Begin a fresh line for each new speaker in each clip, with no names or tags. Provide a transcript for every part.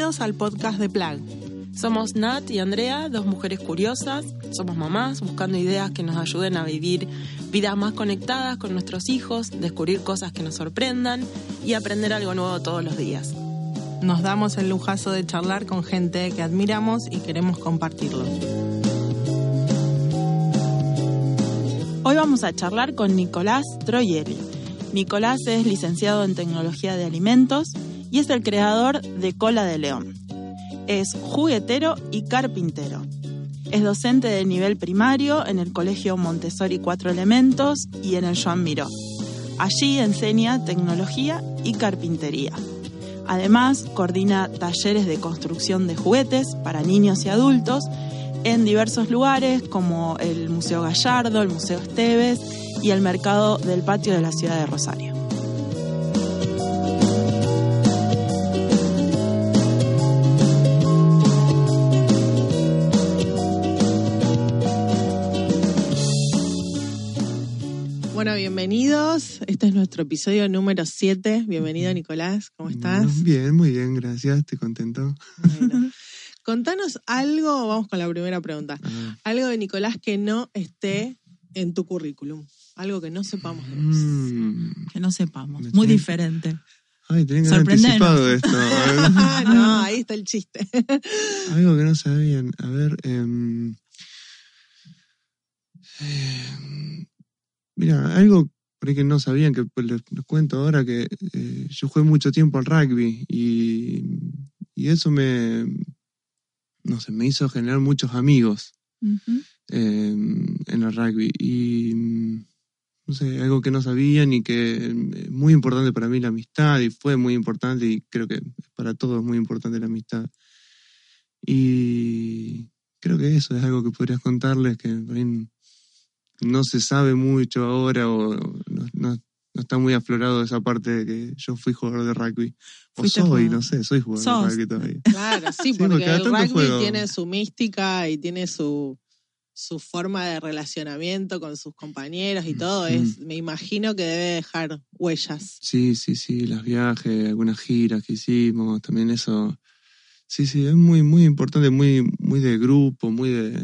Bienvenidos al podcast de Plag.
Somos Nat y Andrea, dos mujeres curiosas. Somos mamás buscando ideas que nos ayuden a vivir vidas más conectadas con nuestros hijos, descubrir cosas que nos sorprendan y aprender algo nuevo todos los días.
Nos damos el lujazo de charlar con gente que admiramos y queremos compartirlo.
Hoy vamos a charlar con Nicolás Troyeri. Nicolás es licenciado en Tecnología de Alimentos y es el creador de Cola de León. Es juguetero y carpintero. Es docente de nivel primario en el Colegio Montessori Cuatro Elementos y en el Joan Miró. Allí enseña tecnología y carpintería. Además, coordina talleres de construcción de juguetes para niños y adultos en diversos lugares como el Museo Gallardo, el Museo Esteves y el Mercado del Patio de la ciudad de Rosario.
Bienvenidos. Este es nuestro episodio número 7. Bienvenido, Nicolás. ¿Cómo estás?
Bien, muy bien, gracias. Estoy contento.
Bueno. Contanos algo, vamos con la primera pregunta.
Ah,
Algo de Nicolás que no esté en tu currículum. Algo que no sepamos de vos.
mm.
Que no sepamos.
Me
Muy
tiene-
diferente.
Ay, tenía que haber anticipado esto.
Ah, no, ahí está el chiste.
Algo que no sabían. A ver, em, mira, algo por ahí que no sabían, que pues, les, les cuento ahora, que eh, yo jugué mucho tiempo al rugby y, y eso me, no sé, me hizo generar muchos amigos eh, en el rugby. Y no sé, algo que no sabían y que es muy importante para mí la amistad y fue muy importante y creo que para todos es muy importante la amistad. Y creo que eso es algo que podrías contarles que por ahí no se sabe mucho ahora o no, no- no está muy aflorado esa parte de que yo fui jugador de rugby. O soy,
jugador.
no sé, soy jugador
Sos.
de rugby todavía.
Claro, sí,
Sí,
porque el rugby
juego.
tiene su mística y tiene su, su forma de relacionamiento con sus compañeros y todo. Es, me imagino que debe dejar huellas.
Sí, sí, sí, los viajes, algunas giras que hicimos, también eso. Sí, sí, es muy, muy importante, muy, muy de grupo, muy de.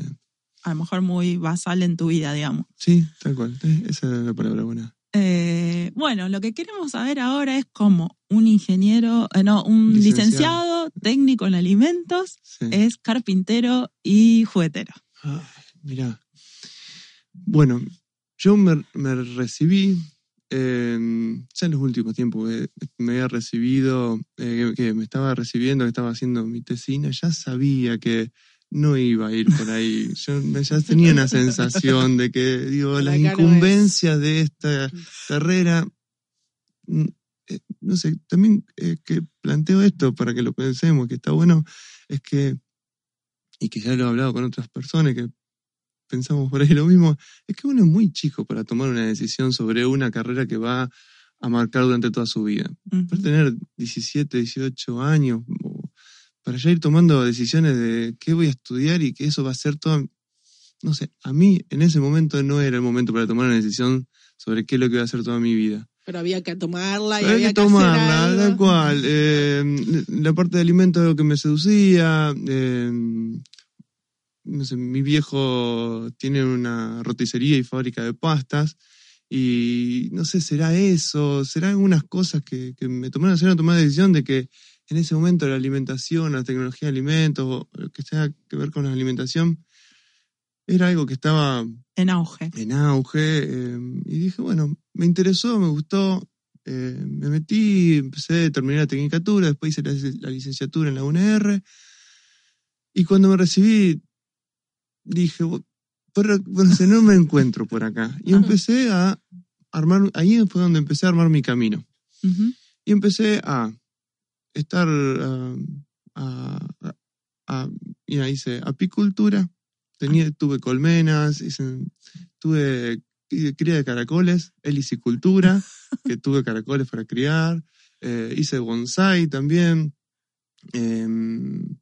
A lo mejor muy basal en tu vida, digamos.
Sí, tal cual. eh, Esa es la palabra buena.
Eh, bueno, lo que queremos saber ahora es cómo un ingeniero, eh, no, un licenciado.
Licenciado.
técnico en alimentos
Sí.
es carpintero y juguetero.
Ay, mirá. Bueno, yo me, me recibí, eh, ya en los últimos tiempos, eh, me había recibido, eh, que me estaba recibiendo, que estaba haciendo mi tesina, ya sabía que no iba a ir por ahí. Yo ya tenía una sensación de que, digo,
Por
las
no
incumbencias de esta carrera, mm, eh, no sé, también eh, que planteo esto para que lo pensemos, que está bueno, es que, y que ya lo he hablado con otras personas que pensamos por ahí lo mismo, es que uno es muy chico para tomar una decisión sobre una carrera que va a marcar durante toda su vida. Puedes tener 17, 18 años, o para ya ir tomando decisiones de qué voy a estudiar y que eso va a ser todo. No sé, a mí en ese momento no era el momento para tomar una decisión sobre qué es lo que voy a hacer toda mi vida.
Pero había que tomarla y
Hay
había
que
que, hacer
tomarla,
algo.
tal cual. Eh, la parte de alimentos es lo que me seducía. eh, no sé, mi viejo tiene una roticería y fábrica de pastas. Y no sé, será eso, será algunas cosas que, que me tomaron a hacer una tomada de decisión de que en ese momento la alimentación, la tecnología de alimentos, o lo que tenga que ver con la alimentación, era algo que estaba
En auge.
en auge eh, y dije, bueno, me interesó, me gustó, eh, me metí, empecé, terminé la tecnicatura, después hice la, la licenciatura en la UNR y cuando me recibí dije, "Bu- pero, bueno, no me encuentro por acá y empecé a armar, ahí fue donde empecé a armar mi camino. Y empecé a estar, ah, a, a- a- mira, hice apicultura, tenía, tuve colmenas, hice, tuve cría de caracoles, helicicultura, que tuve caracoles para criar, eh, hice bonsai también, em,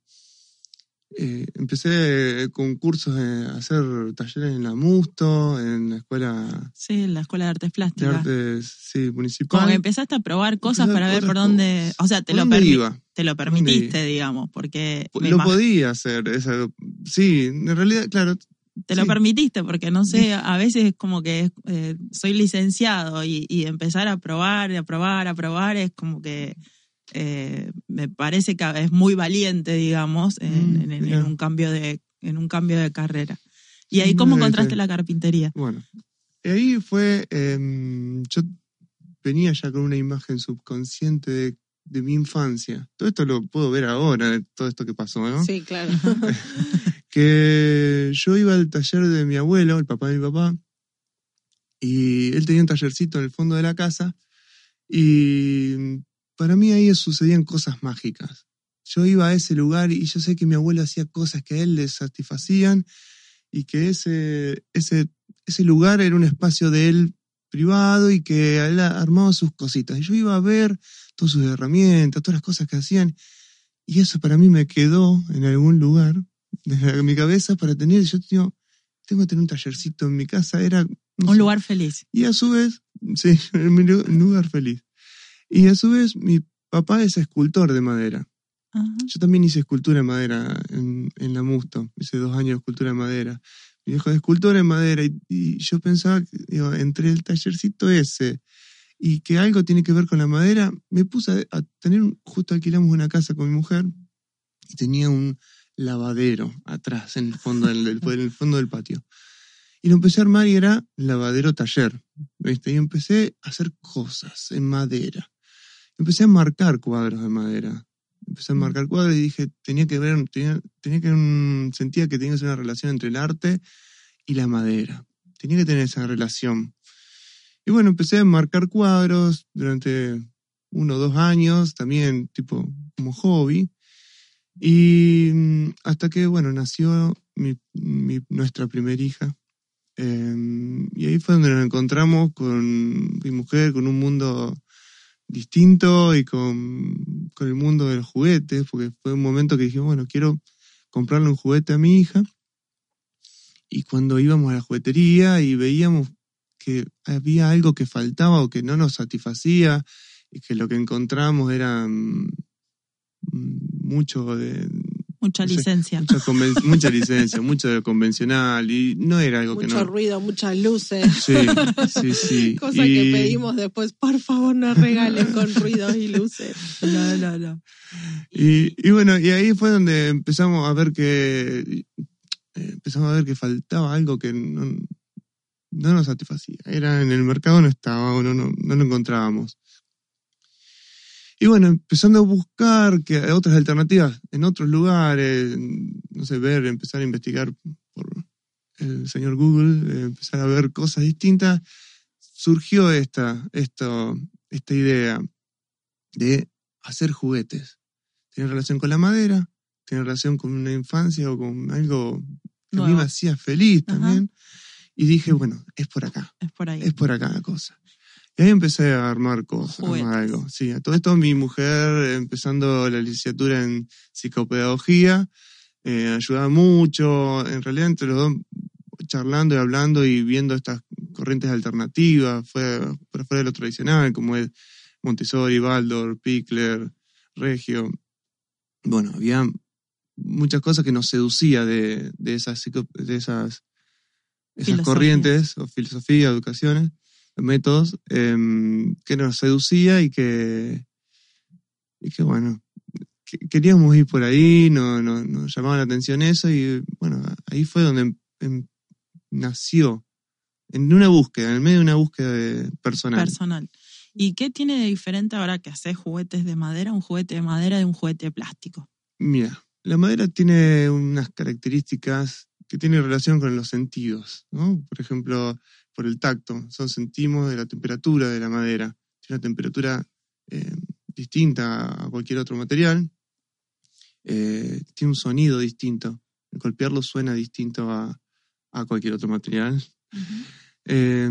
eh, empecé con cursos de hacer talleres en la Musto, en la escuela.
Sí, en la escuela de artes
De
plásticas.
artes, sí, municipal.
Como que empezaste a probar cosas para ver por dónde. O sea, te
¿Por
lo,
iba?
te lo
¿Por dónde
permitiste, digamos, porque. me
Lo podía hacer. esa- sí, en realidad, claro.
Te lo permitiste, porque no sé, a veces es como que eh, soy licenciado y, y empezar a probar, a probar, a probar, es como que eh, me parece que es muy valiente, digamos, en,
Mm,
en- en
mira.
un cambio de, en un cambio de carrera. ¿Y ahí cómo encontraste la carpintería?
Bueno, y ahí fue. em, yo venía ya con una imagen subconsciente de, de mi infancia. Todo esto lo puedo ver ahora, todo esto que pasó, ¿no?
Sí, claro.
que yo iba al taller de mi abuelo, el papá de mi papá, y él tenía un tallercito en el fondo de la casa, y para mí ahí sucedían cosas mágicas. Yo iba a ese lugar y yo sé que mi abuelo hacía cosas que a él le satisfacían y que ese, ese, ese lugar era un espacio de él privado y que él armaba sus cositas. Y yo iba a ver todas sus herramientas, todas las cosas que hacían, y eso para mí me quedó en algún lugar de mi cabeza para tener, yo tengo, tengo que tener un tallercito en mi casa, era... no
Un
sé,
lugar feliz.
y a su vez, sí, lu- lugar feliz. Y a su vez, mi papá es escultor de madera.
Ajá.
Yo también hice escultura en madera en, en la Musto. Hice dos años de escultura en madera. Viejo es escultor en madera y, y yo pensaba, que, digo, entre el tallercito ese y que algo tiene que ver con la madera, me puse a, a tener, justo alquilamos una casa con mi mujer y tenía un lavadero atrás, en el fondo del, del- en el fondo del patio. Y lo empecé a armar y era lavadero taller. ¿viste? Y empecé a hacer cosas en madera. Empecé a marcar cuadros de madera. Empecé a marcar cuadros y dije, tenía que ver, tenía, tenía que un- sentía que tenía que ser una relación entre el arte y la madera. Tenía que tener esa relación. Y bueno, empecé a marcar cuadros durante uno o dos años, también tipo como hobby. Y mm, hasta que, bueno, nació nuestra primera hija. Eh, y ahí fue donde nos encontramos con mi mujer, con un mundo distinto y con, con el mundo de los juguetes, porque fue un momento que dije, bueno, quiero comprarle un juguete a mi hija. Y cuando íbamos a la juguetería y veíamos que había algo que faltaba o que no nos satisfacía y que lo que encontramos era mm, mucho de
Mucha licencia.
mucha, conven- mucha licencia, mucho de lo convencional y no era algo que
Mucho
no.
ruido, muchas luces.
Sí, sí, sí.
Cosa
Y-
que pedimos después, por favor, no regalen con ruidos y luces.
No, no, no.
Y, y bueno, y ahí fue donde empezamos a ver que eh, empezamos a ver que faltaba algo que no, no nos satisfacía. Era en el mercado no estaba, o no, no, no lo encontrábamos. Y bueno, empezando a buscar que otras alternativas en otros lugares, no sé, ver, empezar a investigar por el señor Google, eh, empezar a ver cosas distintas, surgió esta, esto, esta idea de hacer juguetes tiene relación con la madera, tiene relación con una infancia o con algo que a mí me hacía feliz
Ajá.
también. Y dije, bueno, es por acá,
Es por ahí.
es por acá la cosa. Y ahí empecé a armar cosas, a armar algo. Sí, a todo esto mi mujer, empezando la licenciatura en psicopedagogía, eh, ayudaba mucho, en realidad entre los dos charlando y hablando y viendo estas corrientes alternativas, fue fuera de lo tradicional, como es Montessori, Waldorf, Pickler, Regio. Bueno, había muchas cosas que nos seducía de, de esas, de esas, corrientes o filosofía, educaciones, métodos, em, que nos seducía y que, y que bueno, que- queríamos ir por ahí, no, no- nos llamaba la atención eso y bueno, ahí fue donde em- em- nació, en una búsqueda, en el medio de una búsqueda de- personal.
personal. ¿Y qué tiene de diferente ahora que haces juguetes de madera, un juguete de madera de un juguete de plástico?
Mira, la madera tiene unas características que tienen relación con los sentidos, ¿no? Por ejemplo, por el tacto, son sentimos de la temperatura de la madera. Tiene una temperatura eh, distinta a cualquier otro material. Eh, tiene un sonido distinto. El golpearlo suena distinto a, a cualquier otro material. Eh,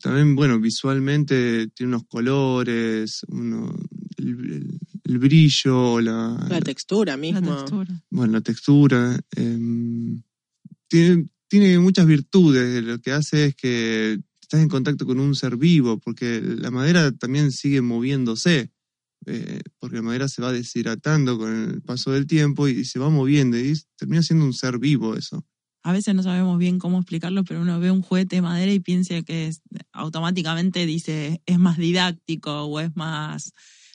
también, bueno, visualmente tiene unos colores, uno- el, el- el brillo, la,
La textura mismo.
La textura.
bueno, la textura. em, tiene, tiene muchas virtudes. Lo que hace es que estás en contacto con un ser vivo, porque la madera también sigue moviéndose, eh, porque la madera se va deshidratando con el paso del tiempo y, se va moviendo y termina siendo un ser vivo eso.
A veces no sabemos bien cómo explicarlo, pero uno ve un juguete de madera y piensa que automáticamente dice es más didáctico o es más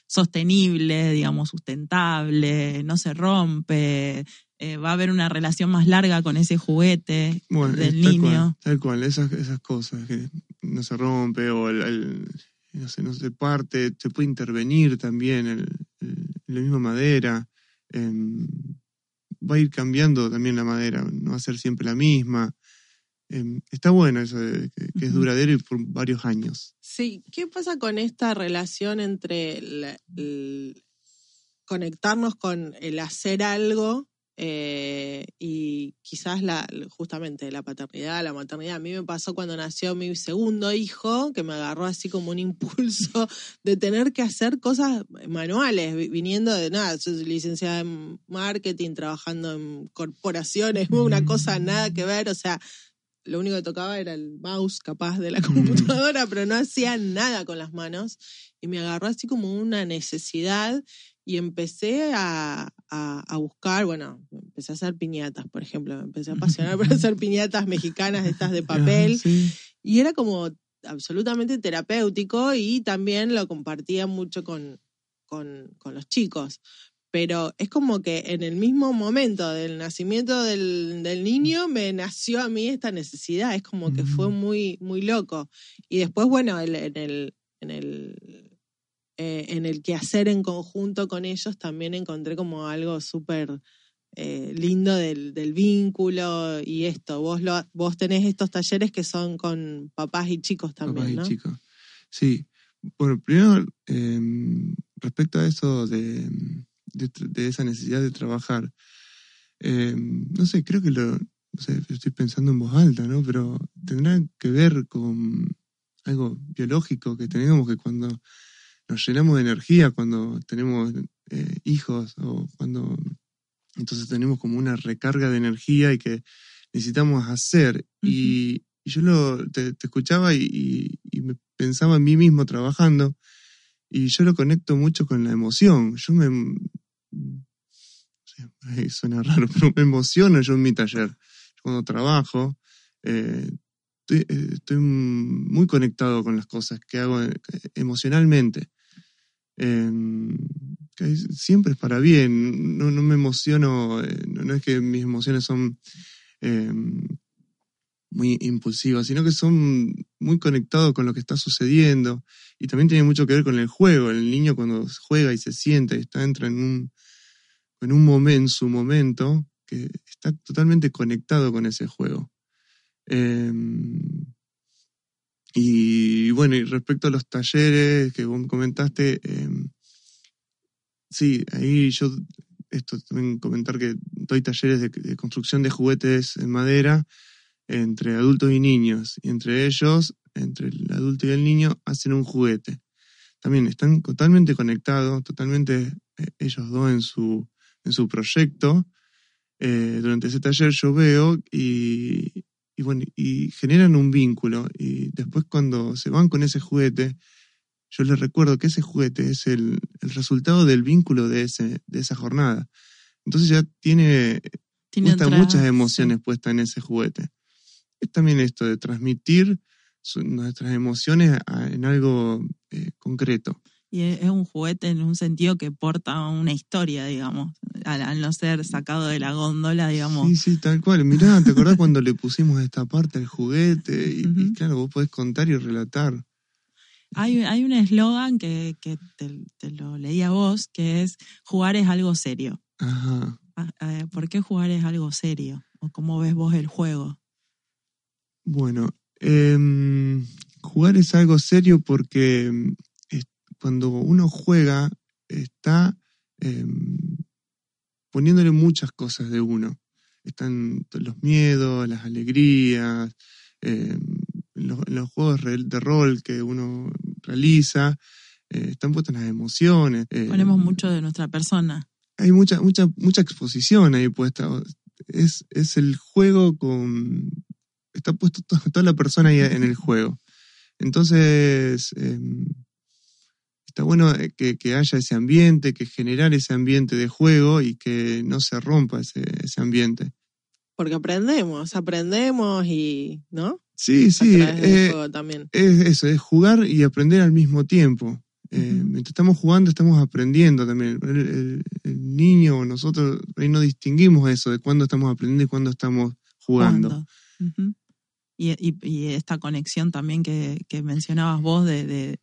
sostenible, digamos, sustentable, no se rompe, eh, va a haber una relación más larga con ese juguete
Bueno,
del
tal
niño.
Cual, tal cual, esas, esas cosas que no se rompe o el, el- no, sé, no se parte, se puede intervenir también el, el- la misma madera. em, va a ir cambiando también la madera, no va a ser siempre la misma. Em, está bueno eso, de que, que es duradero y por varios años.
Sí, ¿qué pasa con esta relación entre el conectarnos con el hacer algo eh, y quizás la, justamente la paternidad, la maternidad? A mí me pasó cuando nació mi segundo hijo, que me agarró así como un impulso de tener que hacer cosas manuales, vi- viniendo de nada, soy licenciada en marketing, trabajando en corporaciones, una cosa nada que ver, o sea, lo único que tocaba era el mouse capaz de la computadora, pero no hacía nada con las manos. Y me agarró así como una necesidad y empecé a, a- a buscar, bueno, empecé a hacer piñatas, por ejemplo, me empecé a apasionar por hacer piñatas mexicanas estas de papel.
Sí.
Y era como absolutamente terapéutico y también lo compartía mucho con, con, con los chicos. Pero es como que en el mismo momento del nacimiento del, del niño me nació a mí esta necesidad. Es como que fue
Ujú.
muy, muy loco. Y después, bueno, en el, en el, eh, en el quehacer en conjunto con ellos también encontré como algo súper eh, lindo del, del vínculo y esto. Vos, lo, vos tenés estos talleres que son con papás y chicos también,
Papás y chicos. Sí. Bueno, primero, em, respecto a eso de, de, esa necesidad de trabajar, em, no sé, creo que lo, no sé, estoy pensando en voz alta, ¿no? Pero tendrá que ver con algo biológico que tenemos que cuando nos llenamos de energía, cuando tenemos eh, hijos o cuando entonces tenemos como una recarga de energía y que necesitamos hacer. y, y yo lo, te, te escuchaba y, y- y me pensaba en mí mismo trabajando y yo lo conecto mucho con la emoción. Yo me... suena raro, pero me emociono yo en mi taller. Yo cuando trabajo, eh, estoy, eh, estoy muy conectado con las cosas que hago emocionalmente. Em, siempre es para bien, no, no me emociono, eh, no, es que mis emociones son em, muy impulsivas, sino que son muy conectados con lo que está sucediendo y también tiene mucho que ver con el juego. El niño cuando juega y se sienta y está entra en un, en un momento, en su momento, que está totalmente conectado con ese juego. Em, y bueno, y respecto a los talleres que vos me comentaste, em, sí, ahí yo, esto también comentar que doy talleres de, de construcción de juguetes en madera entre adultos y niños, y entre ellos, entre el adulto y el niño, hacen un juguete. También están totalmente conectados, totalmente eh, ellos dos en su, en su proyecto. Eh, durante ese taller yo veo y, y bueno, y generan un vínculo. Y después cuando se van con ese juguete, yo les recuerdo que ese juguete es el, el resultado del vínculo de, ese, de esa jornada. Entonces ya tiene,
Tiene
puesta
otra-
muchas emociones puestas en ese juguete. Es también esto de transmitir su- nuestras emociones a- en algo eh, concreto.
Y es un juguete en un sentido que porta una historia, digamos, al, al no ser sacado de la góndola, digamos.
Sí, sí, tal cual. Mirá, ¿te acordás cuando le pusimos esta parte al juguete? Y, claro, vos podés contar y relatar.
Hay, hay un eslogan que, que te, te lo leí a vos, que es jugar es algo serio.
Ajá.
Ah, eh, ¿Por qué jugar es algo serio? ¿O cómo ves vos el juego?
Bueno, em, jugar es algo serio porque em, cuando uno juega está em, poniéndole muchas cosas de uno. Están los miedos, las alegrías, em, los, los juegos de rol que uno realiza, eh, están puestas las emociones. eh,
Ponemos mucho de nuestra persona.
hay mucha, mucha, mucha exposición ahí puesta. Es, es el juego con. Está puesto to- toda la persona ahí en el juego. Entonces, está bueno eh, que, que haya ese ambiente, que generar ese ambiente de juego y que no se rompa ese, ese ambiente.
Porque aprendemos, aprendemos y, ¿no?
Sí,
A
sí. eh,
juego también.
es eso, es jugar y aprender al mismo tiempo. Eh. Mientras estamos jugando, estamos aprendiendo también. El, el- el niño o nosotros ahí no distinguimos eso de cuándo estamos aprendiendo y cuándo estamos jugando.
Y, y- y esta conexión también que, que mencionabas vos de, de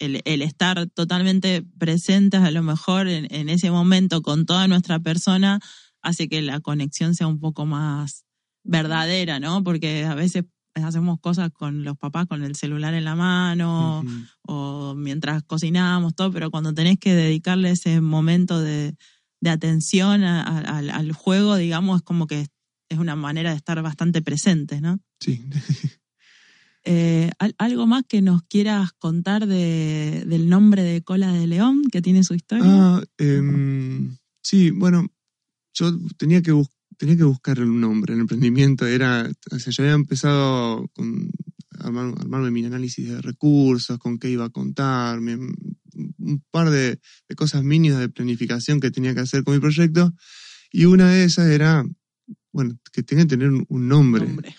el, el estar totalmente presentes a lo mejor en, en ese momento con toda nuestra persona hace que la conexión sea un poco más verdadera, ¿no? Porque a veces hacemos cosas con los papás con el celular en la mano o mientras cocinamos, todo, pero cuando tenés que dedicarle ese momento de, de atención a- a- al, al juego, digamos, es como que es una manera de estar bastante presentes, ¿no?
Sí.
Eh, ¿al- ¿Algo más que nos quieras contar de, del nombre de Cola de León, que tiene su historia?
Ah, em, sí, bueno, yo tenía que, tenía que buscar un nombre. El emprendimiento era, o sea, yo había empezado con armar, armarme mi análisis de recursos, con qué iba a contar, mi- un par de, de cosas mínimas de planificación que tenía que hacer con mi proyecto. Y una de esas era, bueno, que tenga que tener un, un nombre.
Nombre.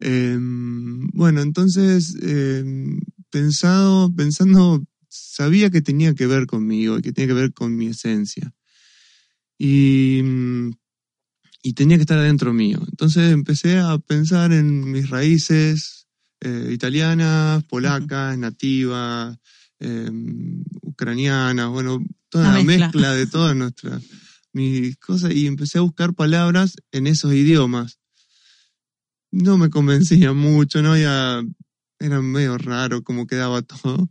Em, bueno, entonces, em, pensado, pensando, sabía que tenía que ver conmigo, que tenía que ver con mi esencia. Y, mm, y tenía que estar adentro mío. Entonces empecé a pensar en mis raíces eh, italianas, polacas, nativas, em, ucranianas, bueno, toda la
mezcla.
mezcla de todas nuestras mis cosas y empecé a buscar palabras en esos idiomas no me convencía mucho, ¿no? Ya era medio raro cómo quedaba todo.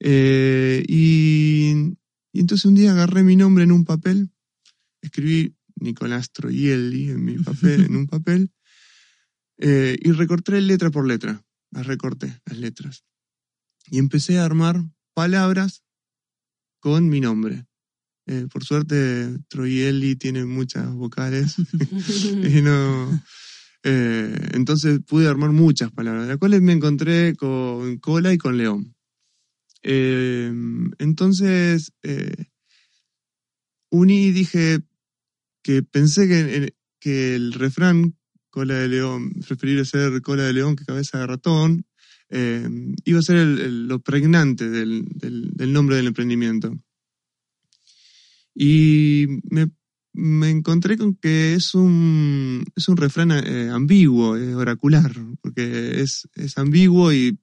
Eh, y, y entonces un día agarré mi nombre en un papel, escribí Nicolás Troielli en mi papel, en un papel, eh, y recorté letra por letra, las recorté, las letras. Y empecé a armar palabras con mi nombre. Eh, por suerte, Troielli tiene muchas vocales y no, eh, entonces pude armar muchas palabras, de las cuales me encontré con cola y con león. Eh, entonces eh, uní y dije que pensé que, que el refrán cola de león, preferir ser cola de león que cabeza de ratón, iba a ser lo pregnante del, del- del nombre del emprendimiento. Y me me encontré con que es un, es un refrán eh, ambiguo, es oracular, porque es, es ambiguo y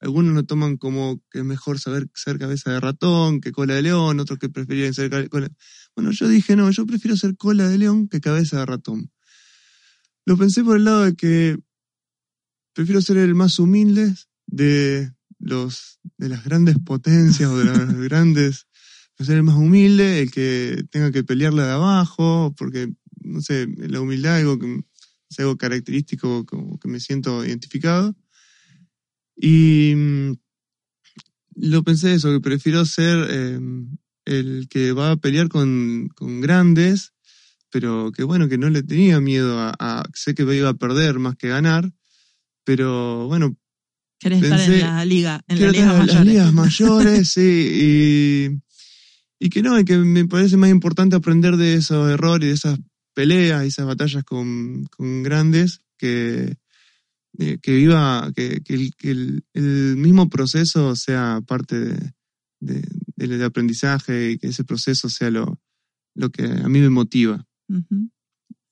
algunos lo toman como que es mejor saber ser cabeza de ratón que cola de león, otros que preferían ser cola. Bueno, yo dije, no, yo prefiero ser cola de león que cabeza de ratón. Lo pensé por el lado de que prefiero ser el más humilde de los de las grandes potencias o de las grandes ser el más humilde, el que tenga que pelearla de abajo, porque, no sé, la humildad es algo, que, es algo característico como que me siento identificado. Y mm, lo pensé eso, que prefiero ser eh, el que va a pelear con, con grandes, pero que bueno, que no le tenía miedo a, a- sé que iba a perder más que ganar, pero bueno,
Querés estar
pensé-
en la liga, en la liga
estar en
mayor.
las ligas mayores, sí, y, y que no, y que me parece más importante aprender de esos errores, de esas peleas y esas batallas con, con grandes, que, eh, que viva, que, que el, que el- el mismo proceso sea parte de- de- del aprendizaje y que ese proceso sea lo, lo que a mí me motiva.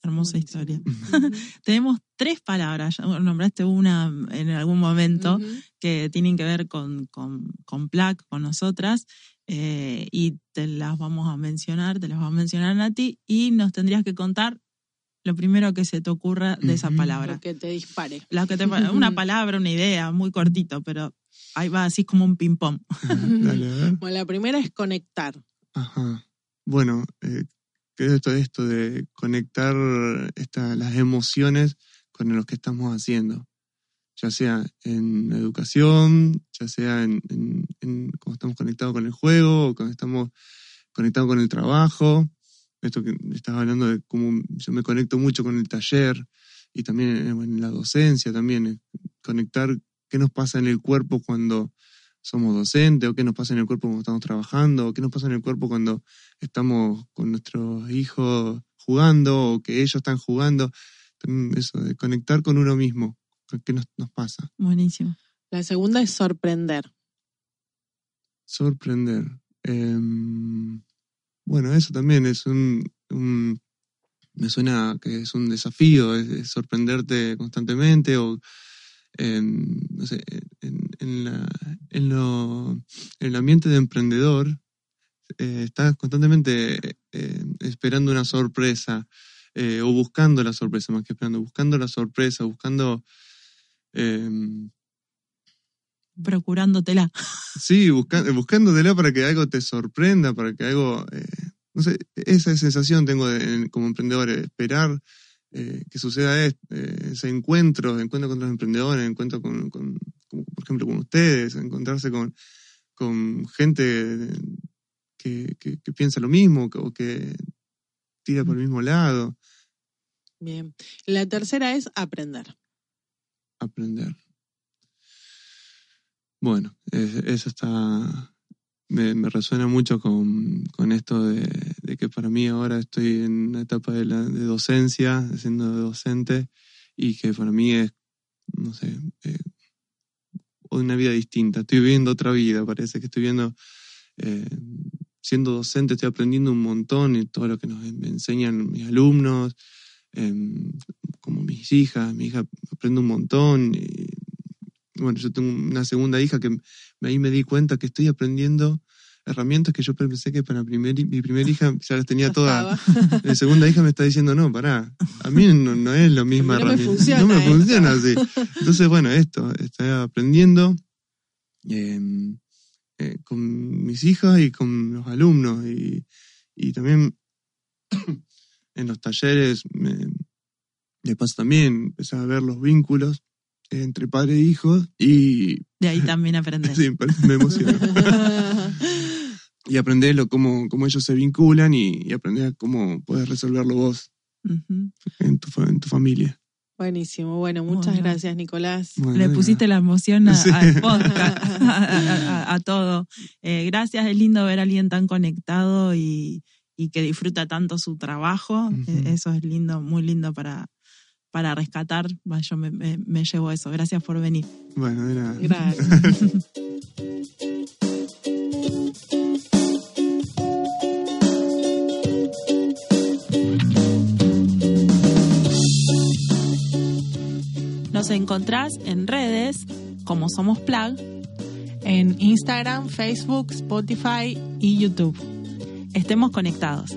Hermosa historia. Tenemos tres palabras, ya nombraste una en algún momento, que tienen que ver con, con, con PLAC, con nosotras, eh, y te las vamos a mencionar, te las vamos a mencionar Nati, y nos tendrías que contar lo primero que se te ocurra de esa palabra.
Lo que te dispare.
La que te- una palabra, una idea, muy cortito, pero ahí va así como un ping-pong.
Dale, a ver.
Bueno, la primera es conectar.
Ajá. Bueno, eh, creo esto, esto de conectar esta, las emociones con lo que estamos haciendo. Ya sea en la educación, ya sea en, en, cuando estamos conectados con el juego, o cuando estamos conectados con el trabajo. Esto que estás hablando de cómo yo me conecto mucho con el taller y también en la docencia, también conectar qué nos pasa en el cuerpo cuando somos docentes, o qué nos pasa en el cuerpo cuando estamos trabajando, o qué nos pasa en el cuerpo cuando estamos con nuestros hijos jugando, o que ellos están jugando. Eso, de conectar con uno mismo, qué nos, nos pasa.
Buenísimo.
La segunda es sorprender.
Sorprender. Em, bueno, eso también es un, me suena que es un desafío, es, sorprenderte constantemente o en, no sé, en, la, en, lo, el ambiente de emprendedor eh, estás constantemente eh, esperando una sorpresa eh, o buscando la sorpresa más que esperando, buscando la sorpresa, buscando...
Em, Procurándotela.
Sí, buscándotela para que algo te sorprenda, para que algo... no sé, esa sensación tengo como emprendedor, esperar eh, que suceda es, eh, ese encuentro, encuentro con otros emprendedores, encuentro con, con, por ejemplo, con ustedes, encontrarse con, con gente que, que, piensa lo mismo o que tira por el mismo lado.
Bien. La tercera es aprender.
Aprender. Bueno, eso está, me, resuena mucho con, esto de, que para mí ahora estoy en una etapa de, la, de docencia, siendo docente, y que para mí es, no sé, eh, una vida distinta. Estoy viviendo otra vida, parece que estoy viendo, eh, siendo docente, estoy aprendiendo un montón y todo lo que nos enseñan mis alumnos, em, como mis hijas, mi hija aprende un montón. Y, bueno, yo tengo una segunda hija que ahí me di cuenta que estoy aprendiendo herramientas que yo pensé que para primer, mi primera hija ya las tenía todas. La segunda hija me está diciendo, no, pará, a mí no, es lo misma herramienta. no me funciona así. Entonces, bueno, esto, estoy aprendiendo em, eh, con mis hijas y con los alumnos y, y también en los talleres me, me pasa también, empecé a ver los vínculos entre padre e hijo y...
De ahí también aprendes.
sí, me emociona. y aprender cómo, cómo ellos se vinculan y, aprender cómo puedes resolverlo vos en, tu, en tu familia.
Buenísimo, bueno, muchas gracias Nicolás.
Le pusiste la emoción a, al podcast, a, todo. Eh, gracias, es lindo ver a alguien tan conectado y, y que disfruta tanto su trabajo. E, eso es lindo, muy lindo para, para rescatar, yo me, me, llevo eso. Gracias por venir.
Bueno, de nada.
Gracias.
Nos encontrás en redes como Somos Plug,
en Instagram, Facebook, Spotify y YouTube.
Estemos conectados.